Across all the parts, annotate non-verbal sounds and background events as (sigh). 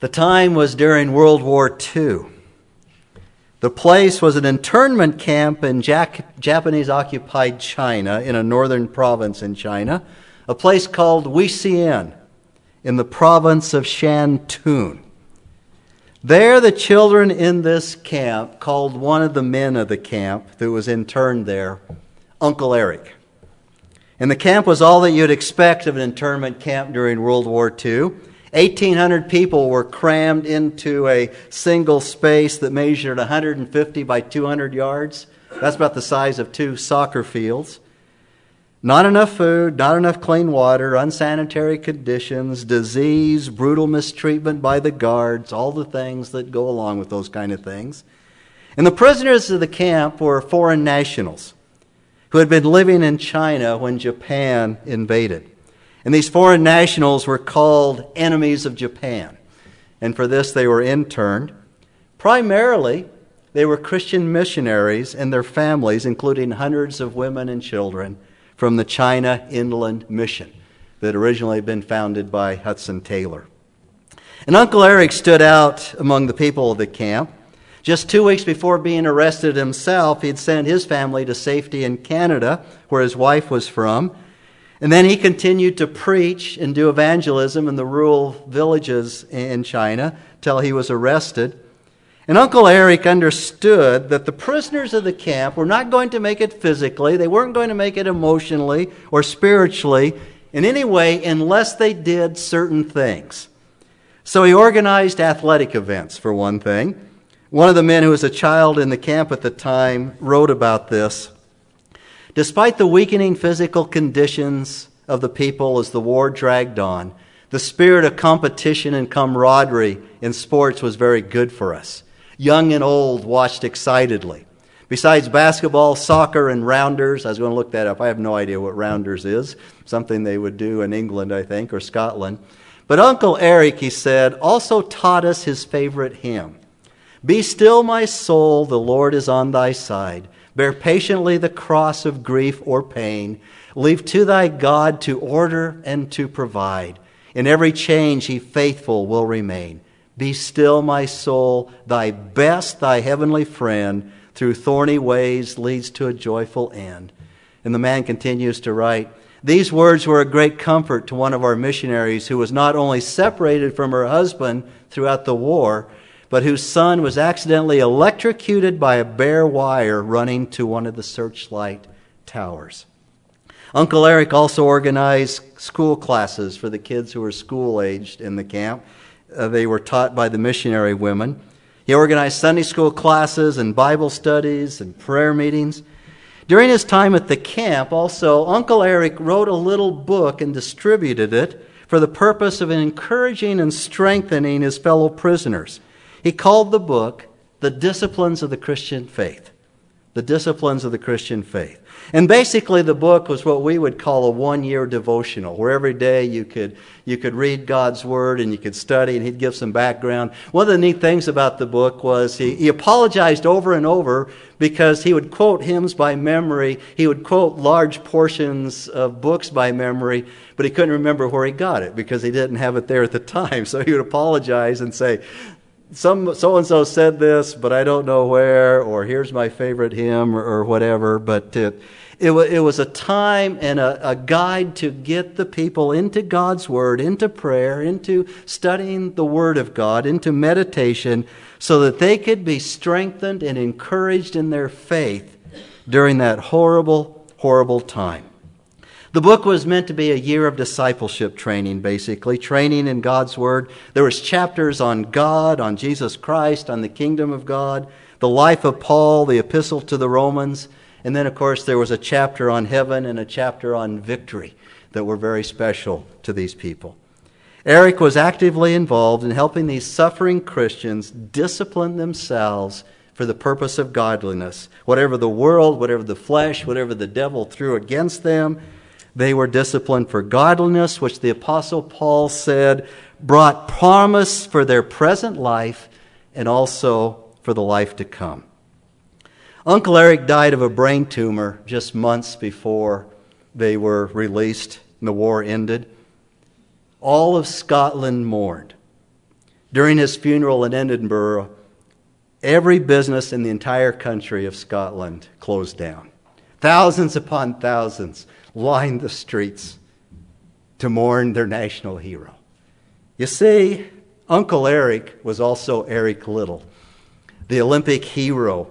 The time was during World War II. The place was an internment camp in Japanese occupied China, in a northern province in China, a place called Weihsien, in the province of Shantung. There, the children in this camp called one of the men of the camp who was interned there Uncle Eric. And the camp was all that you'd expect of an internment camp during World War II. 1,800 people were crammed into a single space that measured 150 by 200 yards. That's about the size of two soccer fields. Not enough food, not enough clean water, unsanitary conditions, disease, brutal mistreatment by the guards, all the things that go along with those kind of things. And the prisoners of the camp were foreign nationals who had been living in China when Japan invaded. And these foreign nationals were called enemies of Japan. And for this, they were interned. Primarily, they were Christian missionaries and their families, including hundreds of women and children, from the China Inland Mission that originally had been founded by Hudson Taylor. And Uncle Eric stood out among the people of the camp. Just two weeks before being arrested himself, he'd sent his family to safety in Canada, where his wife was from. And then he continued to preach and do evangelism in the rural villages in China till he was arrested. And Uncle Eric understood that the prisoners of the camp were not going to make it physically, they weren't going to make it emotionally or spiritually in any way unless they did certain things. So he organized athletic events, for one thing. One of the men who was a child in the camp at the time wrote about this. Despite the weakening physical conditions of the people as the war dragged on, the spirit of competition and camaraderie in sports was very good for us. Young and old watched excitedly. Besides basketball, soccer, and rounders, I was going to look that up. I have no idea what rounders is. Something they would do in England, I think, or Scotland. But Uncle Eric, he said, also taught us his favorite hymn Be still, my soul, the Lord is on thy side. Bear patiently the cross of grief or pain. Leave to thy God to order and to provide. In every change he faithful will remain. Be still, my soul, thy best, thy heavenly friend, through thorny ways leads to a joyful end. And the man continues to write, These words were a great comfort to one of our missionaries who was not only separated from her husband throughout the war, but whose son was accidentally electrocuted by a bare wire running to one of the searchlight towers. Uncle Eric also organized school classes for the kids who were school aged in the camp. Uh, they were taught by the missionary women. He organized Sunday school classes and Bible studies and prayer meetings. During his time at the camp, also, Uncle Eric wrote a little book and distributed it for the purpose of encouraging and strengthening his fellow prisoners. He called the book The Disciplines of the Christian Faith. The Disciplines of the Christian Faith. And basically, the book was what we would call a one year devotional, where every day you could, you could read God's Word and you could study, and he'd give some background. One of the neat things about the book was he, he apologized over and over because he would quote hymns by memory, he would quote large portions of books by memory, but he couldn't remember where he got it because he didn't have it there at the (laughs) time. So he would apologize and say, some so and so said this, but I don't know where, or here's my favorite hymn, or, or whatever. But it, it, it, was a time and a, a guide to get the people into God's Word, into prayer, into studying the Word of God, into meditation, so that they could be strengthened and encouraged in their faith during that horrible, horrible time. The book was meant to be a year of discipleship training, basically, training in God's Word. There was chapters on God, on Jesus Christ, on the kingdom of God, the life of Paul, the epistle to the Romans, and then, of course, there was a chapter on heaven and a chapter on victory that were very special to these people. Eric was actively involved in helping these suffering Christians discipline themselves for the purpose of godliness. Whatever the world, whatever the flesh, whatever the devil threw against them, they were disciplined for godliness, which the Apostle Paul said brought promise for their present life and also for the life to come. Uncle Eric died of a brain tumor just months before they were released and the war ended. All of Scotland mourned. during his funeral in Edinburgh, every business in the entire country of Scotland closed down. Thousands upon thousands lined the streets to mourn their national hero. You see, Uncle Eric was also Eric Liddell, the Olympic hero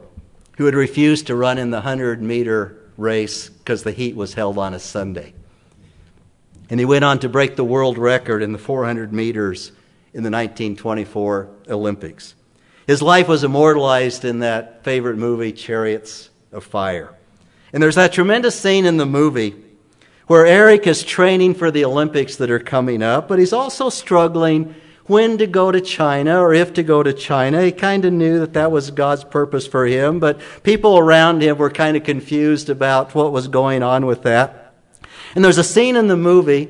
who had refused to run in the 100 meter race because the heat was held on a Sunday. And he went on to break the world record in the 400 meters in the 1924 Olympics. His life was immortalized in that favorite movie, Chariots of Fire. And there's that tremendous scene in the movie where Eric is training for the Olympics that are coming up, but he's also struggling when to go to China or if to go to China. He kind of knew that that was God's purpose for him, but people around him were kind of confused about what was going on with that. And there's a scene in the movie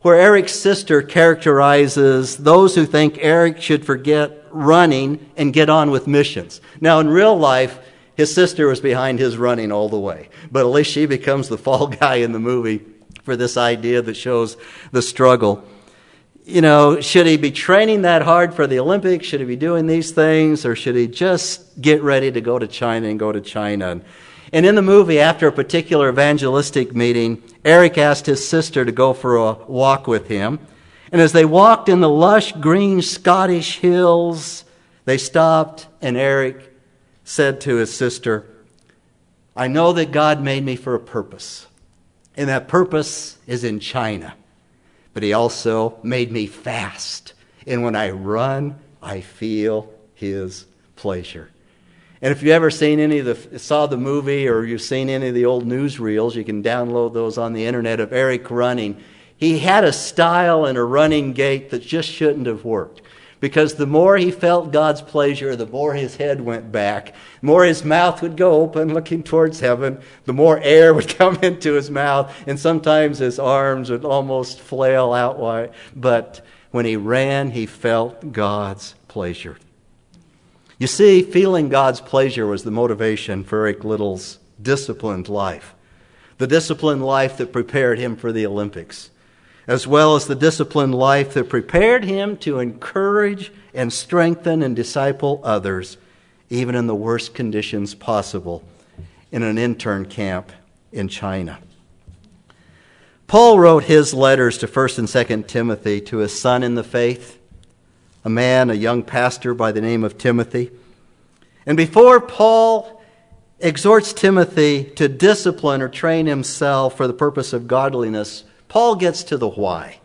where Eric's sister characterizes those who think Eric should forget running and get on with missions. Now, in real life, his sister was behind his running all the way, but at least she becomes the (laughs) fall guy in the movie for this idea that shows the struggle. You know, should he be training that hard for the Olympics? Should he be doing these things? Or should he just get ready to go to China and go to China? And in the movie, after a particular evangelistic meeting, Eric asked his sister to go for a walk with him. And as they walked in the lush green Scottish hills, they stopped, and Eric said to his sister, I know that God made me for a purpose, and that purpose is in China. But He also made me fast, and when I run, I feel His pleasure. And if you've ever seen any of the saw the movie or you've seen any of the old newsreels, you can download those on the internet of Eric running. He had a style and a running gait that just shouldn't have worked. Because the more he felt God's pleasure, the more his head went back, the more his mouth would go open, looking towards heaven, the more air (laughs) would come into his mouth, and sometimes his arms would almost flail out wide. But when he ran, he felt God's pleasure. You see, feeling God's pleasure was the motivation for Eric Liddell's disciplined life, the disciplined life that prepared him for the Olympics, as well as the disciplined life that prepared him to encourage and strengthen and disciple others, even in the worst conditions possible, in an intern camp in China. Paul wrote his letters to 1st and 2nd Timothy to his son in the faith a man, a young pastor by the name of Timothy. And before Paul exhorts Timothy to discipline or train himself for the purpose of godliness, Paul gets to the why.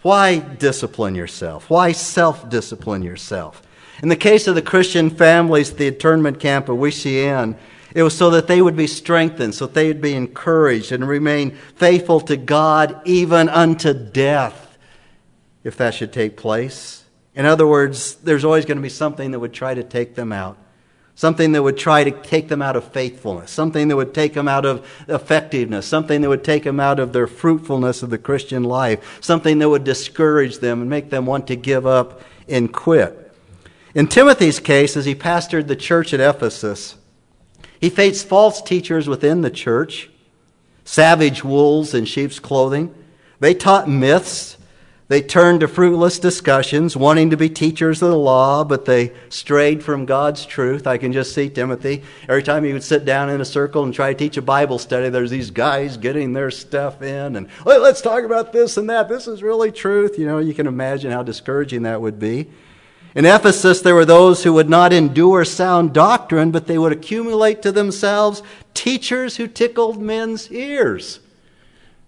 Why discipline yourself? Why self discipline yourself? In the case of the Christian families the internment camp of Weihsien, it was so that they would be strengthened, so that they would be encouraged and remain faithful to God even unto death, if that should take place. In other words, there's always going to be something that would try to take them out. Something that would try to take them out of faithfulness. Something that would take them out of effectiveness. Something that would take them out of their fruitfulness of the Christian life. Something that would discourage them and make them want to give up and quit. In Timothy's case, as he pastored the church at Ephesus, he faced false teachers within the church, savage wolves in sheep's clothing. They taught myths they turned to fruitless discussions, wanting to be teachers of the law, but they strayed from God's truth. I can just see Timothy. Every time he would sit down in a circle and try to teach a Bible study, there's these guys getting their stuff in and, let's talk about this and that. This is really truth. You know, you can imagine how discouraging that would be. In Ephesus, there were those who would not endure sound doctrine, but they would accumulate to themselves teachers who tickled men's ears.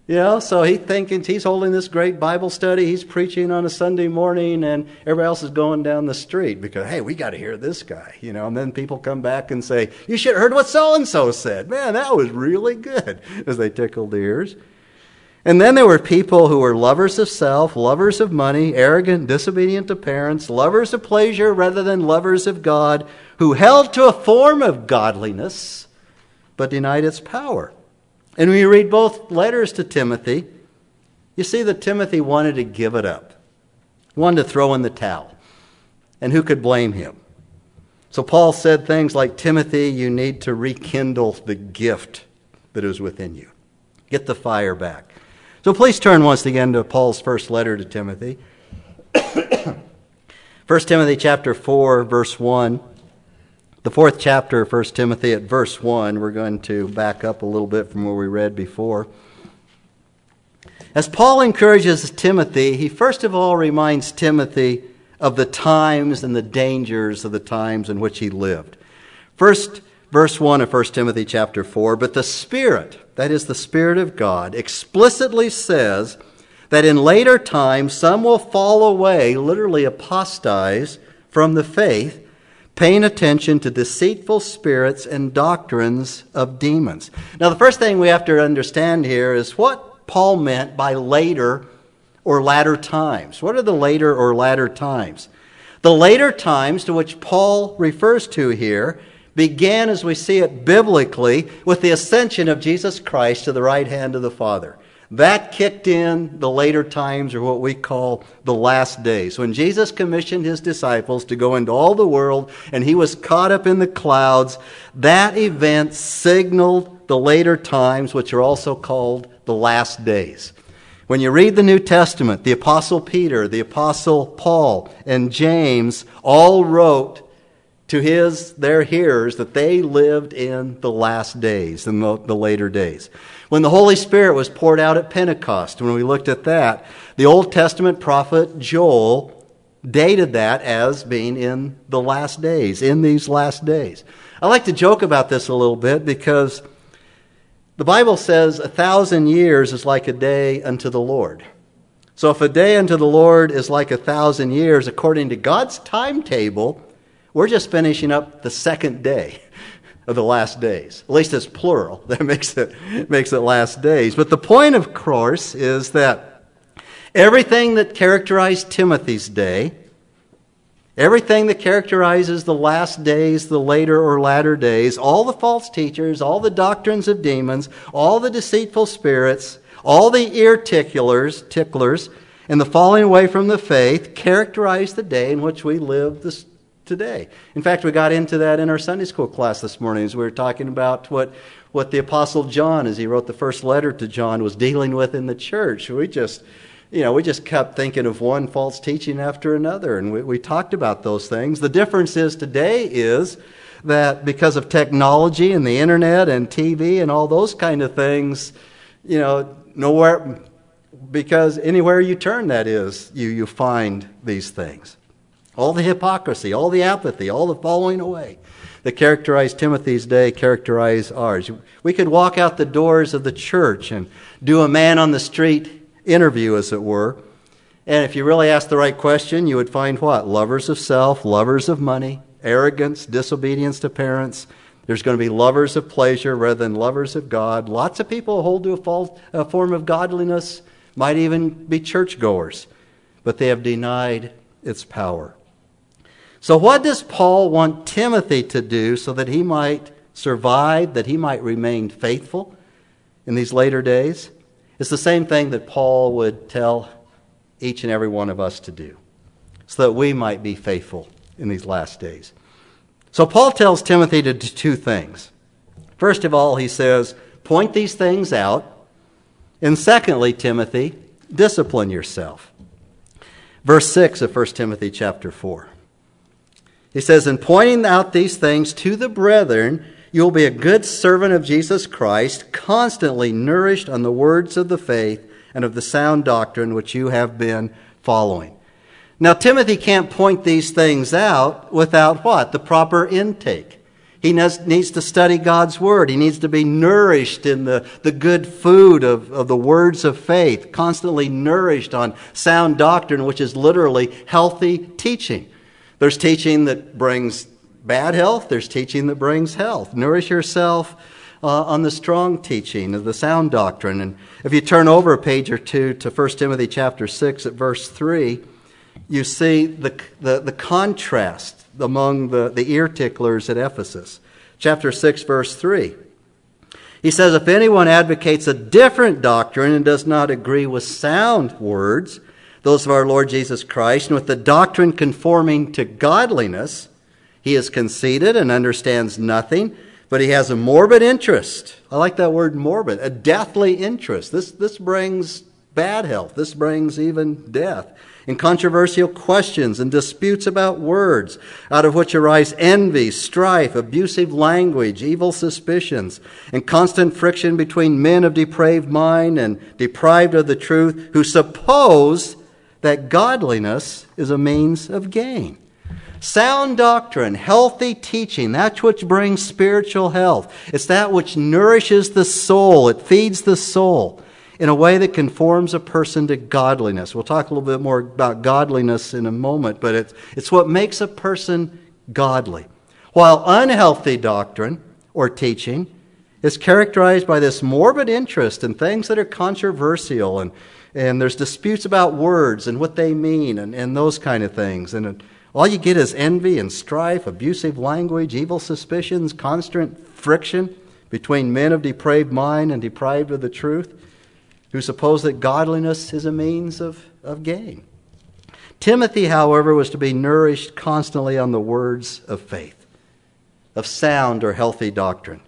You know, so he thinking he's holding this great Bible study, he's preaching on a Sunday morning, and everybody else is going down the street because, hey, we got to hear this guy, you know. And then people come back and say, You should have heard what so and so said. Man, that was really good, (laughs) as they tickled ears. And then there were people who were lovers of self, lovers of money, arrogant, disobedient to parents, lovers of pleasure rather than lovers of God, who held to a form of godliness but denied its power. And when you read both letters to Timothy, you see that Timothy wanted to give it up, wanted to throw in the towel. And who could blame him? So Paul said things like Timothy, you need to rekindle the gift that is within you. Get the fire back. So please turn once again to Paul's first letter to Timothy. (coughs) 1 1 Timothy chapter 4, verse 1. The fourth chapter of 1 Timothy at verse 1. We're going to back up a little bit from where we read before. As Paul encourages Timothy, he first of all reminds Timothy of the times and the dangers of the times in which he lived. First, verse 1 of 1 Timothy chapter 4, but the Spirit, that is the Spirit of God, explicitly says that in later times some will fall away, literally apostatize from the faith, paying attention to deceitful spirits and doctrines of demons. Now, the first thing we have to understand here is what Paul meant by later or latter times. What are the later or latter times? The later times to which Paul refers to here began, as we see it biblically, with the ascension of Jesus Christ to the right hand of the Father. That kicked in the later times, or what we call the last days. When Jesus commissioned his disciples to go into all the world and he was caught up in the clouds, that event signaled the later times, which are also called the last days. When you read the New Testament, the Apostle Peter, the Apostle Paul, and James all wrote to his their hearers that they lived in the last days, in the, the later days. When the Holy Spirit was poured out at Pentecost, when we looked at that, the Old Testament prophet Joel dated that as being in the last days, in these last days. I like to joke about this a little bit because the Bible says a thousand years is like a day unto the Lord. So if a day unto the Lord is like a thousand years, according to God's timetable, we're just finishing up the second day of the last days. At least it's plural. (laughs) That makes it, makes it last days. But the point, of course, is that everything that characterized Timothy's day Everything that characterizes the last days, the later or latter days, all the false teachers, all the doctrines of demons, all the deceitful spirits, all the ear ticklers, ticklers, and the falling away from the faith characterize the day in which we live this, today. In fact, we got into that in our Sunday school class this morning as we were talking about what, what the Apostle John, as he wrote the first letter to John, was dealing with in the church. We just you know, we just kept thinking of one false teaching after another, and we, we talked about those things. The difference is today is that because of technology and the internet and TV and all those kind of things, you know, nowhere, because anywhere you turn, that is, you, you find these things. All the hypocrisy, all the apathy, all the falling away that characterize Timothy's day characterize ours. We could walk out the doors of the church and do a man on the street interview, as it were. And if you really ask the right question, you would find what? Lovers of self, lovers of money, arrogance, disobedience to parents. There's going to be lovers of pleasure rather than lovers of God. Lots of people hold to a, false, a form of godliness, might even be churchgoers, but they have denied its power. So, what does Paul want Timothy to do so that he might survive, that he might remain faithful in these later days? It's the same thing that Paul would tell each and every one of us to do so that we might be faithful in these last days. So Paul tells Timothy to do two things. First of all, he says, point these things out. And secondly, Timothy, discipline yourself. Verse 6 of 1 Timothy chapter 4. He says, In pointing out these things to the brethren, you will be a good servant of Jesus Christ, constantly nourished on the words of the faith and of the sound doctrine which you have been following. Now, Timothy can't point these things out without what? The proper intake. He needs to study God's Word. He needs to be nourished in the, the good food of, of the words of faith, constantly nourished on sound doctrine, which is literally healthy teaching. There's teaching that brings bad health, there's teaching that brings health. Nourish yourself uh, on the strong teaching of the sound doctrine. And if you turn over a page or two to 1 Timothy chapter 6 at verse 3, you see the, the, the contrast among the, the ear ticklers at Ephesus. Chapter 6, verse 3. He says, If anyone advocates a different doctrine and does not agree with sound words, those of our Lord Jesus Christ, and with the doctrine conforming to godliness, he is conceited and understands nothing, but he has a morbid interest. I like that word morbid, a deathly interest. This, this brings bad health. This brings even death. in controversial questions and disputes about words, out of which arise envy, strife, abusive language, evil suspicions, and constant friction between men of depraved mind and deprived of the truth, who suppose that godliness is a means of gain. Sound doctrine, healthy teaching, that's what brings spiritual health. It's that which nourishes the soul, it feeds the soul in a way that conforms a person to godliness. We'll talk a little bit more about godliness in a moment, but it's, it's what makes a person godly. While unhealthy doctrine or teaching is characterized by this morbid interest in things that are controversial and, and there's disputes about words and what they mean and, and those kind of things. And all you get is envy and strife, abusive language, evil suspicions, constant friction between men of depraved mind and deprived of the truth who suppose that godliness is a means of, of gain. Timothy, however, was to be nourished constantly on the words of faith, of sound or healthy doctrine.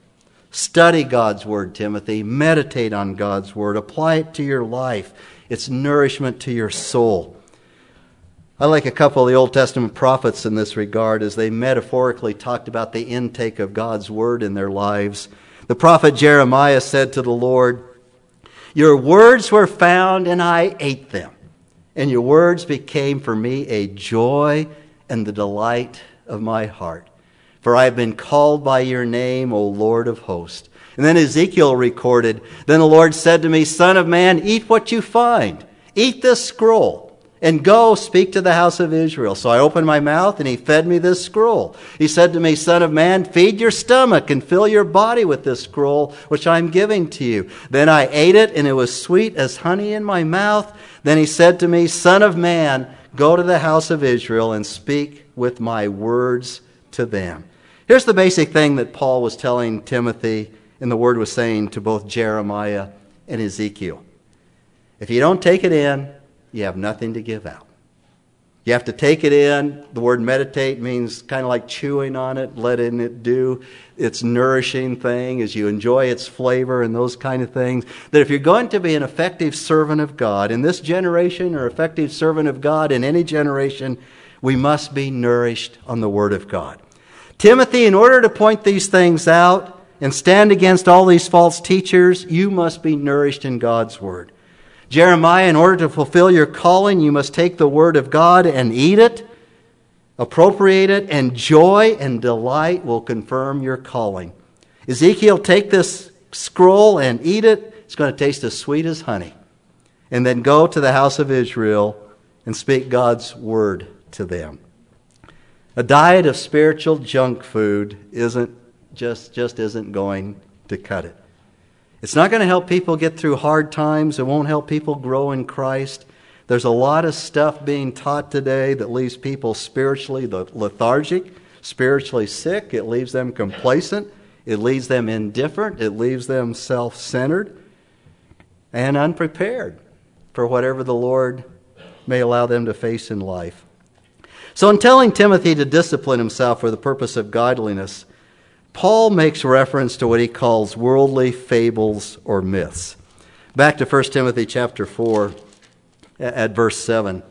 Study God's word, Timothy. Meditate on God's word. Apply it to your life. It's nourishment to your soul. I like a couple of the Old Testament prophets in this regard as they metaphorically talked about the intake of God's word in their lives. The prophet Jeremiah said to the Lord, your words were found, and I ate them. And your words became for me a joy and the delight of my heart. For I have been called by your name, O Lord of hosts. And then Ezekiel recorded Then the Lord said to me, Son of man, eat what you find. Eat this scroll and go speak to the house of Israel. So I opened my mouth and he fed me this scroll. He said to me, Son of man, feed your stomach and fill your body with this scroll which I'm giving to you. Then I ate it and it was sweet as honey in my mouth. Then he said to me, Son of man, go to the house of Israel and speak with my words to them. Here's the basic thing that Paul was telling Timothy and the word was saying to both Jeremiah and Ezekiel. If you don't take it in, you have nothing to give out. You have to take it in. The word meditate means kind of like chewing on it, letting it do its nourishing thing as you enjoy its flavor and those kind of things. That if you're going to be an effective servant of God in this generation or effective servant of God in any generation, we must be nourished on the Word of God. Timothy, in order to point these things out and stand against all these false teachers, you must be nourished in God's Word. Jeremiah, in order to fulfill your calling, you must take the word of God and eat it, appropriate it, and joy and delight will confirm your calling. Ezekiel, take this scroll and eat it. It's going to taste as sweet as honey. And then go to the house of Israel and speak God's word to them. A diet of spiritual junk food isn't just, just isn't going to cut it. It's not going to help people get through hard times. It won't help people grow in Christ. There's a lot of stuff being taught today that leaves people spiritually lethargic, spiritually sick. It leaves them complacent. It leaves them indifferent. It leaves them self centered and unprepared for whatever the Lord may allow them to face in life. So, in telling Timothy to discipline himself for the purpose of godliness, Paul makes reference to what he calls worldly fables or myths. Back to 1 Timothy chapter 4 at verse 7.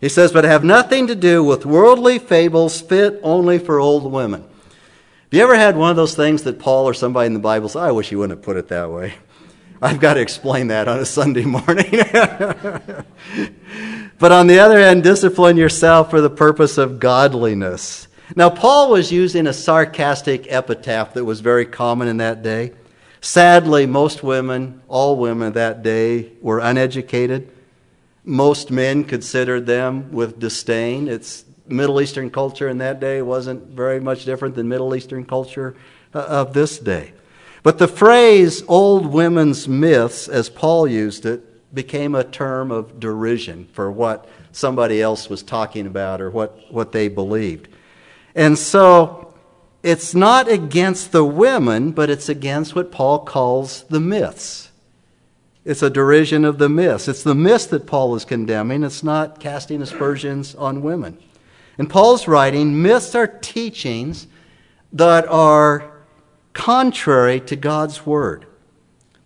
He says, But have nothing to do with worldly fables fit only for old women. Have you ever had one of those things that Paul or somebody in the Bible says, I wish you wouldn't have put it that way? (laughs) I've got to explain that on a Sunday morning. (laughs) but on the other hand, discipline yourself for the purpose of godliness. Now, Paul was using a sarcastic epitaph that was very common in that day. Sadly, most women, all women that day, were uneducated. Most men considered them with disdain. It's Middle Eastern culture in that day wasn't very much different than Middle Eastern culture uh, of this day. But the phrase old women's myths, as Paul used it, became a term of derision for what somebody else was talking about or what, what they believed. And so it's not against the women, but it's against what Paul calls the myths. It's a derision of the myths. It's the myths that Paul is condemning. It's not casting aspersions on women. In Paul's writing, myths are teachings that are contrary to God's word.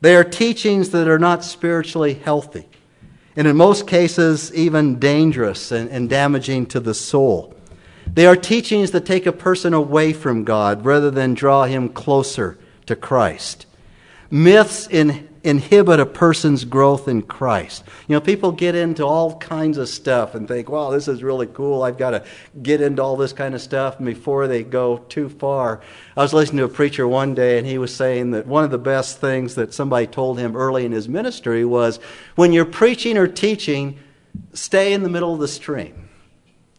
They are teachings that are not spiritually healthy. and in most cases, even dangerous and, and damaging to the soul. They are teachings that take a person away from God rather than draw him closer to Christ. Myths in inhibit a person's growth in Christ. You know, people get into all kinds of stuff and think, wow, this is really cool. I've got to get into all this kind of stuff before they go too far. I was listening to a preacher one day and he was saying that one of the best things that somebody told him early in his ministry was when you're preaching or teaching, stay in the middle of the stream.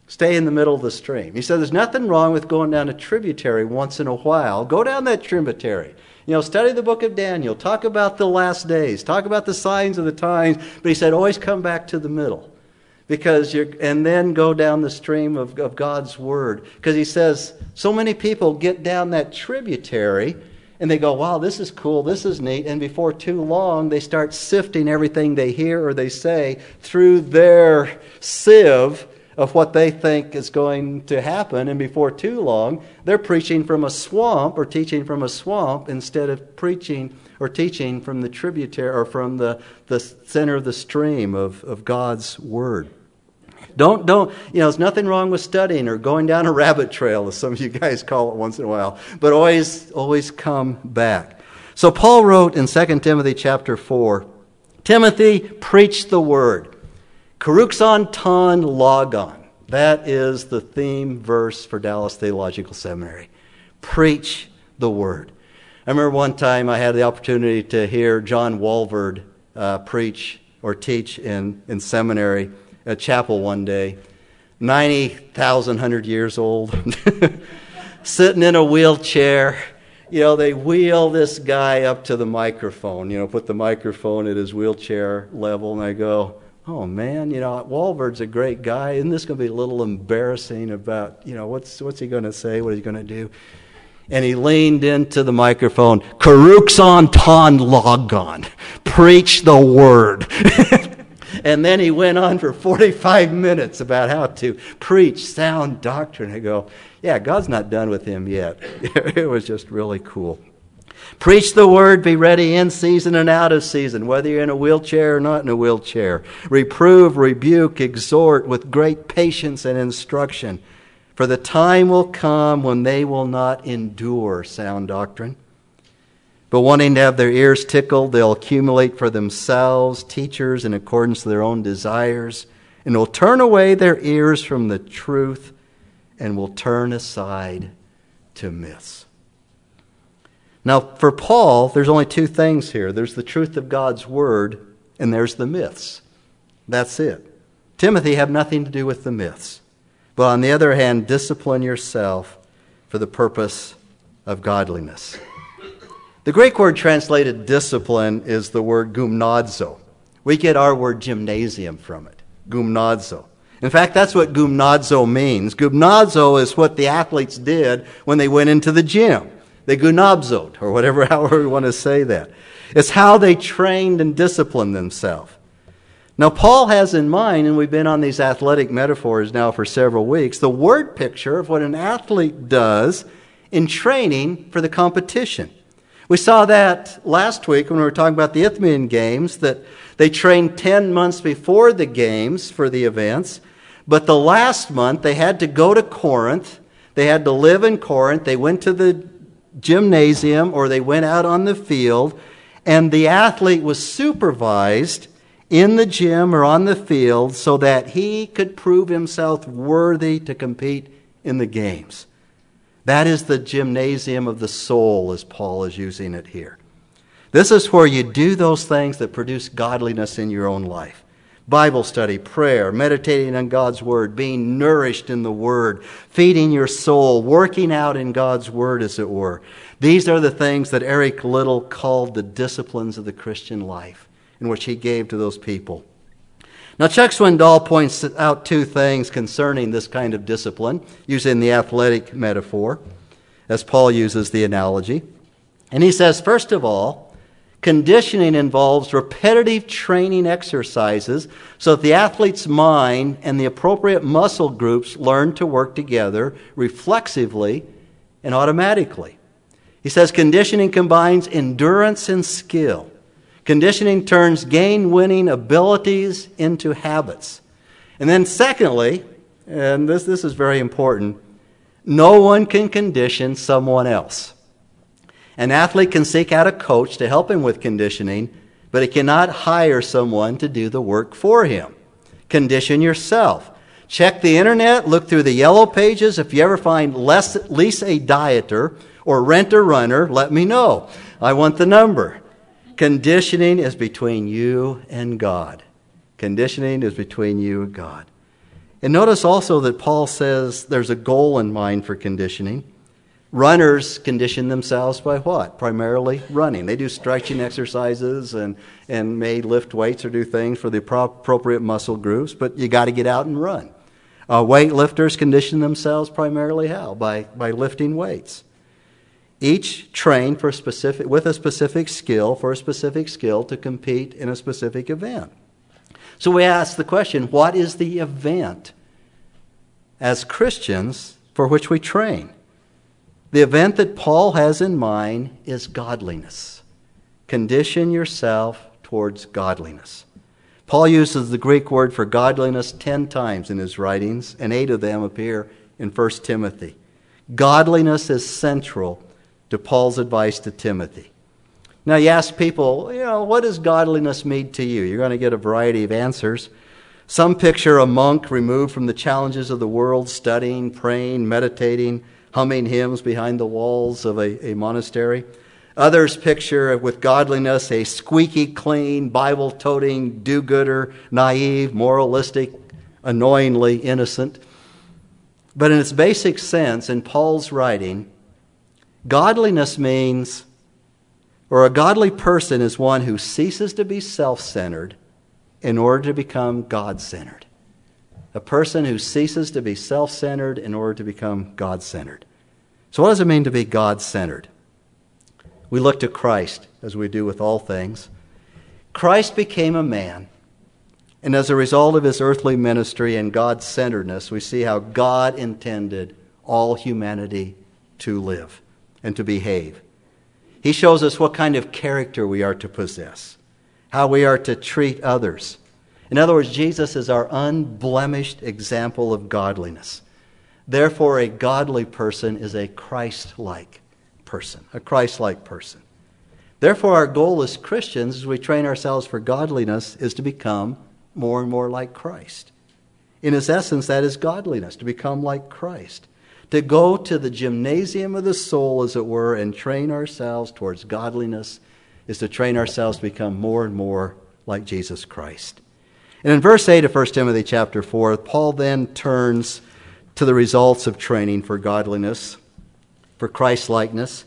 Stay in the middle of the stream. He said, There's nothing wrong with going down a tributary once in a while. Go down that tributary. You know, study the book of Daniel. Talk about the last days. Talk about the signs of the times. But he said, always come back to the middle. Because you're, and then go down the stream of, of God's word. Because he says, so many people get down that tributary and they go, wow, this is cool, this is neat. And before too long, they start sifting everything they hear or they say through their sieve of what they think is going to happen, and before too long, they're preaching from a swamp or teaching from a swamp instead of preaching or teaching from the tributary or from the, the center of the stream of, of God's Word. Don't, don't, you know, there's nothing wrong with studying or going down a (laughs) rabbit trail, as some of you guys call it once in a while, but always, always come back. So Paul wrote in 2 Timothy chapter 4 Timothy, preach the word. Karuxon ton logon. That is the theme verse for Dallas Theological Seminary. Preach the word. I remember one time I had the opportunity to hear John Walvoord uh, preach or teach in, in seminary at chapel one day. 90,000 hundred years old, (laughs) sitting in a wheelchair. You know, they wheel this guy up to the microphone, you know, put the microphone at his wheelchair level, and I go, oh man, you know, Walvoord's a great guy. Isn't this going to be a little embarrassing about, you know, what's, what's he going to say? What is he going to do? And he leaned into the microphone, Karuxon ton logon, preach the word. (laughs) and then he went on for 45 minutes about how to preach sound doctrine. I go, yeah, God's not done with him yet. (laughs) it was just really cool. Preach the word, be ready in season and out of season, whether you're in a wheelchair or not in a wheelchair. Reprove, rebuke, exhort with great patience and instruction. For the time will come when they will not endure sound doctrine. But wanting to have their ears tickled, they'll accumulate for themselves teachers in accordance to their own desires, and will turn away their ears from the truth and will turn aside to myths. Now, for Paul, there's only two things here there's the truth of God's word, and there's the myths. That's it. Timothy, have nothing to do with the myths. But on the other hand, discipline yourself for the purpose of godliness. The Greek word translated discipline is the word gymnazo. We get our word gymnasium from it, gymnazo. In fact, that's what gymnazo means. Gymnazo is what the athletes did when they went into the gym. They gunabzot, or whatever, (laughs) however we want to say that. It's how they trained and disciplined themselves. Now, Paul has in mind, and we've been on these athletic metaphors now for several weeks, the word picture of what an athlete does in training for the competition. We saw that last week when we were talking about the Isthmian Games, that they trained 10 months before the games for the events, but the last month they had to go to Corinth. They had to live in Corinth. They went to the gymnasium or they went out on the field, and the athlete was supervised in the gym or on the field so that he could prove himself worthy to compete in the games. That is the gymnasium of the soul, as Paul is using it here. This is where you do those things that produce godliness in your own life. Bible study, prayer, meditating on God's Word, being nourished in the Word, feeding your soul, working out in God's Word, as it were. These are the things that Eric Liddell called the disciplines of the Christian life, in which he gave to those people. Now, Chuck Swindoll points out two things concerning this kind of discipline, using the athletic metaphor, as Paul uses the analogy. And he says, first of all, Conditioning involves repetitive training exercises so that the athlete's mind and the appropriate muscle groups learn to work together reflexively and automatically. He says conditioning combines endurance and skill. Conditioning turns gain winning abilities into habits. And then, secondly, and this, this is very important, no one can condition someone else. An athlete can seek out a coach to help him with conditioning, but he cannot hire someone to do the work for him. Condition yourself. Check the internet, look through the yellow pages. If you ever find less, lease a dieter or rent a runner, let me know. I want the number. Conditioning is between you and God. Conditioning is between you and God. And notice also that Paul says there's a goal in mind for conditioning. Runners condition themselves by what? Primarily running. They do stretching exercises and, and may lift weights or do things for the appropriate muscle groups, but you got to get out and run. Uh, weightlifters condition themselves primarily how? By, by lifting weights. Each trained for specific, with a specific skill for a specific skill to compete in a specific event. So we ask the question what is the event as Christians for which we train? The event that Paul has in mind is godliness. Condition yourself towards godliness. Paul uses the Greek word for godliness 10 times in his writings, and eight of them appear in 1 Timothy. Godliness is central to Paul's advice to Timothy. Now, you ask people, you know, what does godliness mean to you? You're going to get a variety of answers. Some picture a monk removed from the challenges of the world, studying, praying, meditating, humming hymns behind the walls of a, a monastery. Others picture with godliness a squeaky clean, Bible toting, do gooder, naive, moralistic, annoyingly innocent. But in its basic sense, in Paul's writing, godliness means, or a godly person is one who ceases to be self centered in order to become God centered a person who ceases to be self centered in order to become God centered. So, what does it mean to be God centered? We look to Christ, as we do with all things. Christ became a man, and as a result of his earthly ministry and God centeredness, we see how God intended all humanity to live and to behave. He shows us what kind of character we are to possess, how we are to treat others in other words, Jesus is our unblemished example of godliness. Therefore, a godly person is a Christ like person, a Christ like person. Therefore, our goal as Christians, as we train ourselves for godliness, is to become more and more like Christ. In its essence, that is godliness, to become like Christ. To go to the gymnasium of the soul, as it were, and train ourselves towards godliness is to train ourselves to become more and more like Jesus Christ. And in verse 8 of 1 Timothy chapter 4, Paul then turns to the results of training for godliness, for Christ likeness.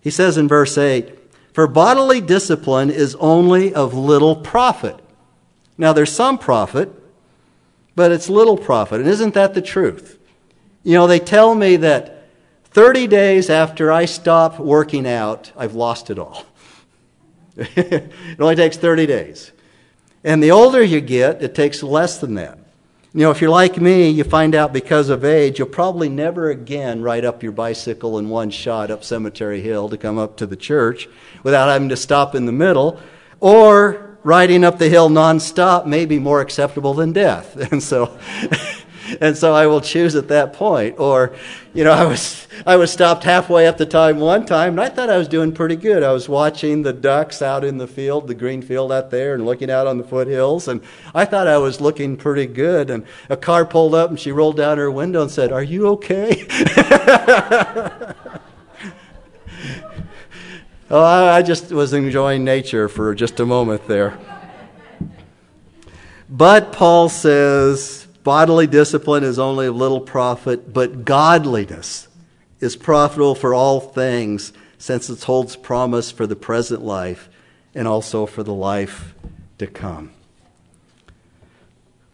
He says in verse 8, For bodily discipline is only of little profit. Now, there's some profit, but it's little profit. And isn't that the truth? You know, they tell me that 30 days after I stop working out, I've lost it all. (laughs) it only takes 30 days. And the older you get, it takes less than that. You know, if you're like me, you find out because of age, you'll probably never again ride up your bicycle in one shot up Cemetery Hill to come up to the church without having to stop in the middle. Or riding up the hill nonstop may be more acceptable than death. (laughs) And so and so I will choose at that point. Or, you know, I was I was stopped halfway up the time one time, and I thought I was doing pretty good. I was watching the ducks out in the field, the green field out there, and looking out on the foothills, and I thought I was looking pretty good. And a car pulled up, and she rolled down her window and said, "Are you okay?" (laughs) oh, I just was enjoying nature for just a moment there. But Paul says Bodily discipline is only of little profit, but godliness is profitable for all things, since it holds promise for the present life and also for the life to come.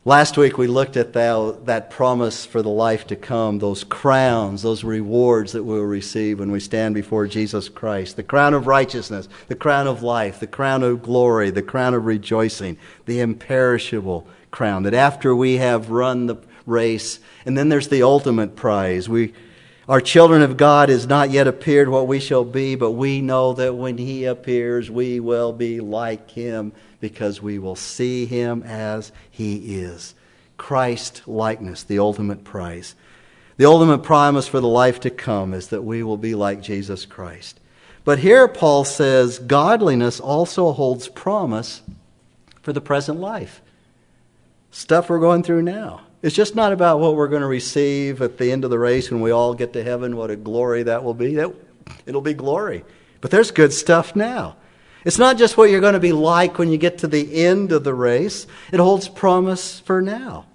Last week we looked at that, that promise for the life to come, those crowns, those rewards that we'll receive when we stand before Jesus Christ the crown of righteousness, the crown of life, the crown of glory, the crown of rejoicing, the imperishable crown. That after we have run the race, and then there's the ultimate prize, we Our children of God is not yet appeared what we shall be, but we know that when he appears, we will be like him because we will see him as he is. Christ likeness, the ultimate prize. The ultimate promise for the life to come is that we will be like Jesus Christ. But here Paul says godliness also holds promise for the present life. Stuff we're going through now. It's just not about what we're going to receive at the end of the race when we all get to heaven, what a glory that will be. It'll be glory. But there's good stuff now. It's not just what you're going to be like when you get to the end of the race, it holds promise for now.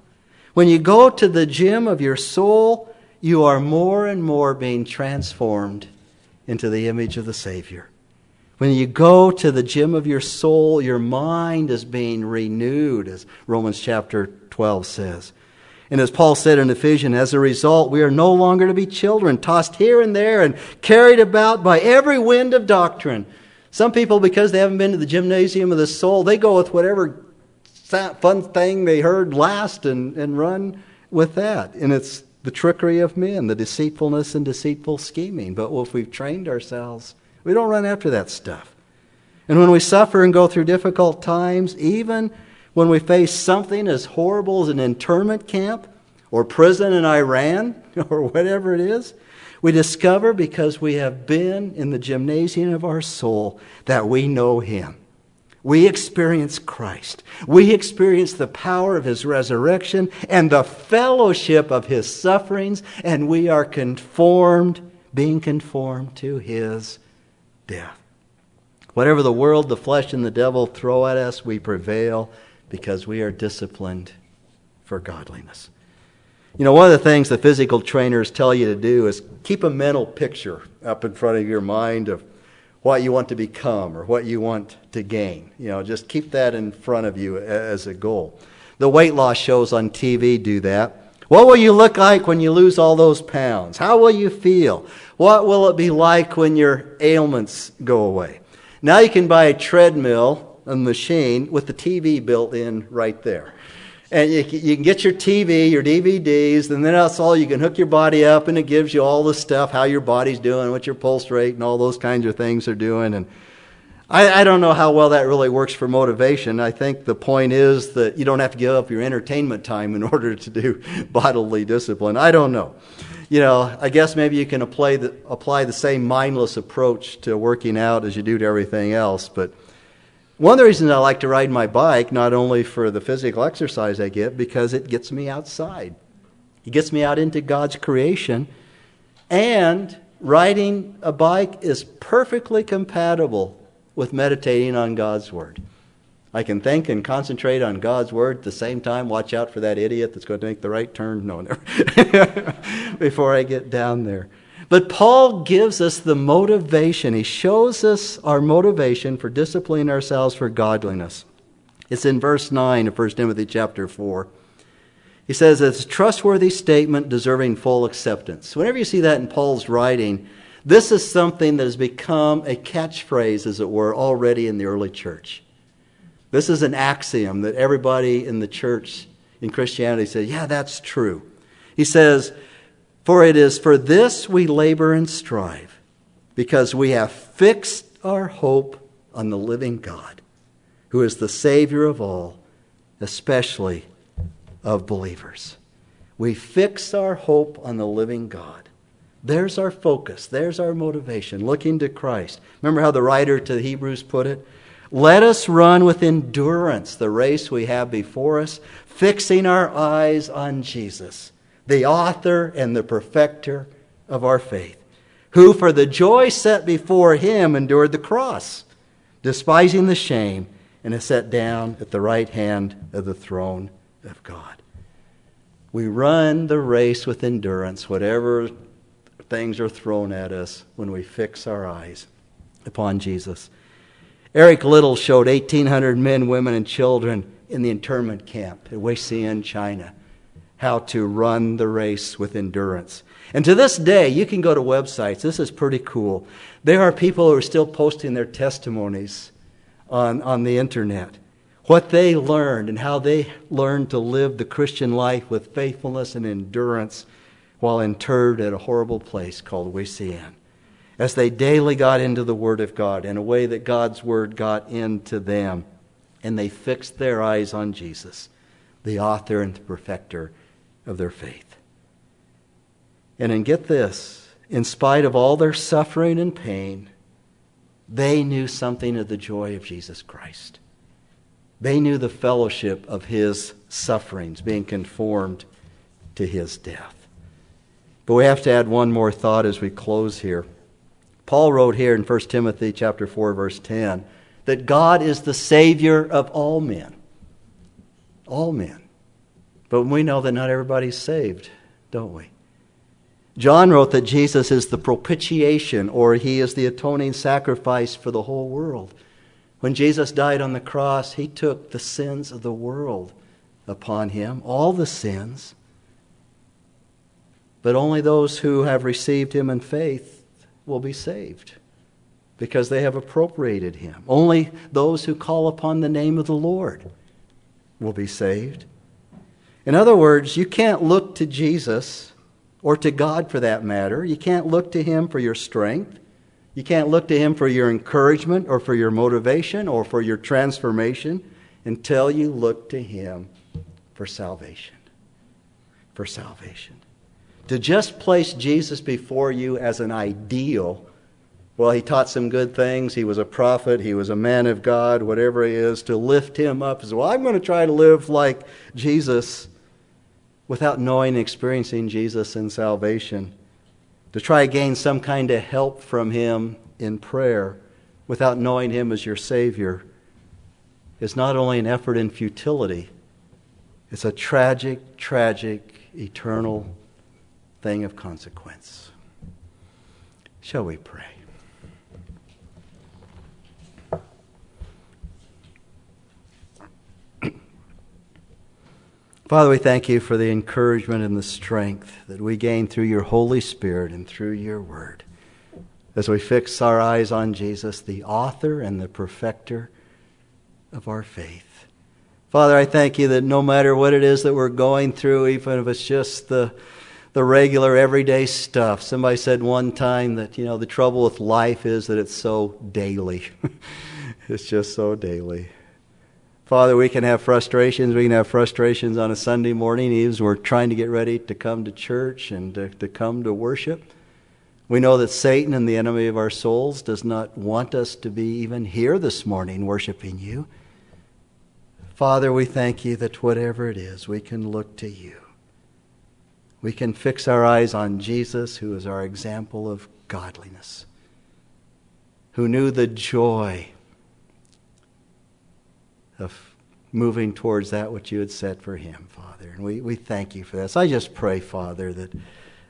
When you go to the gym of your soul, you are more and more being transformed into the image of the Savior. When you go to the gym of your soul, your mind is being renewed, as Romans chapter 12 says. And as Paul said in Ephesians, as a result, we are no longer to be children, tossed here and there and carried about by every wind of doctrine. Some people, because they haven't been to the gymnasium of the soul, they go with whatever fun thing they heard last and, and run with that. And it's the trickery of men, the deceitfulness and deceitful scheming. But if we've trained ourselves, we don't run after that stuff. And when we suffer and go through difficult times, even when we face something as horrible as an internment camp or prison in Iran (laughs) or whatever it is, we discover because we have been in the gymnasium of our soul that we know Him. We experience Christ. We experience the power of His resurrection and the fellowship of His sufferings, and we are conformed, being conformed to His death. Whatever the world, the flesh, and the devil throw at us, we prevail because we are disciplined for godliness. You know, one of the things the physical trainers tell you to do is keep a mental picture up in front of your mind of what you want to become or what you want to gain. You know, just keep that in front of you as a goal. The weight loss shows on TV do that. What will you look like when you lose all those pounds? How will you feel? What will it be like when your ailments go away? Now you can buy a treadmill, a machine, with the TV built in right there and you, can get your TV, your DVDs, and then that's all. You can hook your body up, and it gives you all the stuff, how your body's doing, what your pulse rate, and all those kinds of things are doing. And I, I don't know how well that really works for motivation. I think the point is that you don't have to give up your entertainment time in (laughs) order to do bodily discipline. I don't know. You know, I guess maybe you can apply the, apply the same mindless approach to working out as you do to everything else, but one of the reasons I like to ride my bike, not only for the physical exercise I get, because it gets me outside. It gets me out into God's creation. And riding a bike is perfectly compatible with meditating on God's Word. I can think and concentrate on God's Word at the same time. Watch out for that idiot that's going to make the right turn. No, never. (laughs) Before I get down there. But Paul gives us the motivation. He shows us our motivation for disciplining ourselves for godliness. It's in verse 9 of 1 Timothy chapter 4. He says it's a trustworthy statement deserving full acceptance. Whenever you see that in Paul's writing, this is something that has become a catchphrase, as it were, already in the early church. This is an axiom that everybody in the church in Christianity says, yeah, that's true. He says, for it is for this we labor and strive, because we have fixed our hope on the living God, who is the Savior of all, especially of believers. We fix our hope on the living God. There's our focus. There's our motivation, looking to Christ. Remember how the writer to the Hebrews put it? Let us run with endurance the race we have before us, fixing our eyes on Jesus the author and the perfecter of our faith, who for the joy set before him endured the cross, despising the shame, and is set down at the right hand of the throne of God. We run the race with endurance, whatever things are thrown at us, when we fix our eyes upon Jesus. Eric Liddell showed 1,800 men, women, and children in the internment camp at Weihsien, China how to run the race with endurance. And to this day, you can go to websites. This is pretty cool. There are people who are still posting their testimonies on, on the internet. What they learned and how they learned to live the Christian life with faithfulness and endurance while interred at a horrible place called Weihsien. As they daily got into the Word of God in a way that God's Word got into them, and they fixed their eyes on Jesus, the author and the perfecter of their faith. And then get this in spite of all their suffering and pain, they knew something of the joy of Jesus Christ. They knew the fellowship of his sufferings, being conformed to his death. But we have to add one more thought as we close here. Paul wrote here in 1 Timothy chapter 4 verse 10 that God is the savior of all men. All men. But we know that not everybody's saved, don't we? John wrote that Jesus is the propitiation or he is the atoning sacrifice for the whole world. When Jesus died on the cross, he took the sins of the world upon him, all the sins. But only those who have received him in faith will be saved because they have appropriated him. Only those who call upon the name of the Lord will be saved. In other words, you can't look to Jesus or to God for that matter. You can't look to him for your strength. You can't look to Him for your encouragement or for your motivation or for your transformation until you look to Him for salvation. For salvation. To just place Jesus before you as an ideal, well, He taught some good things, He was a prophet, He was a man of God, whatever He is, to lift Him up as well, I'm going to try to live like Jesus without knowing and experiencing Jesus in salvation to try to gain some kind of help from Him in prayer without knowing Him as your Savior is not only an effort in futility, it's a tragic, tragic, eternal thing of consequence. Shall we pray? Father, we thank you for the encouragement and the strength that we gain through your Holy Spirit and through your word. As we fix our eyes on Jesus, the author and the perfecter of our faith. Father, I thank you that no matter what it is that we're going through, even if it's just the, the regular everyday stuff. Somebody said one time that, you know, the trouble with life is that it's so daily. (laughs) it's just so daily. Father, we can have frustrations. We can have frustrations on a Sunday morning as we're trying to get ready to come to church and to, to come to worship. We know that Satan and the enemy of our souls does not want us to be even here this morning worshiping you. Father, we thank you that whatever it is, we can look to you. We can fix our eyes on Jesus, who is our example of godliness, who knew the joy of moving towards that which you had set for him, Father. And we, we thank you for this. I just pray, Father, that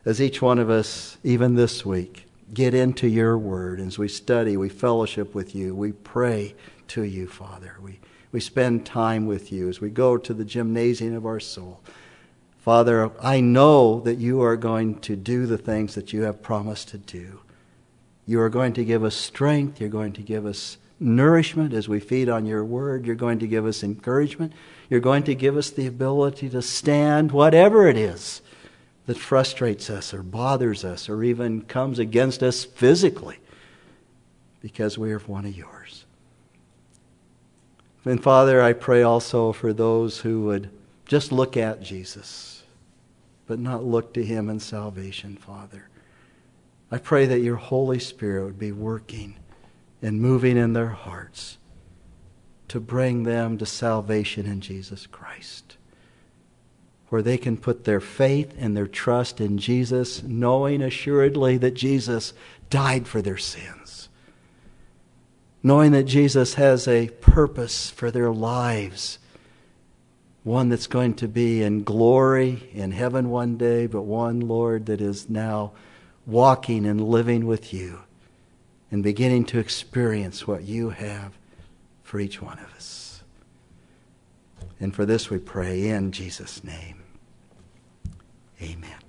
as each one of us, even this week, get into your word, as we study, we fellowship with you, we pray to you, Father. We, we spend time with you as we go to the gymnasium of our soul. Father, I know that you are going to do the things that you have promised to do. You are going to give us strength. You're going to give us nourishment as we feed on your word. You're going to give us encouragement. You're going to give us the ability to stand whatever it is that frustrates us or bothers us or even comes against us physically because we are one of yours. And Father, I pray also for those who would just look at Jesus, but not look to him in salvation, Father. I pray that your Holy Spirit would be working and moving in their hearts to bring them to salvation in Jesus Christ. Where they can put their faith and their trust in Jesus, knowing assuredly that Jesus died for their sins. Knowing that Jesus has a purpose for their lives, one that's going to be in glory in heaven one day, but one, Lord, that is now walking and living with you and beginning to experience what you have for each one of us. And for this we pray in Jesus' name. Amen.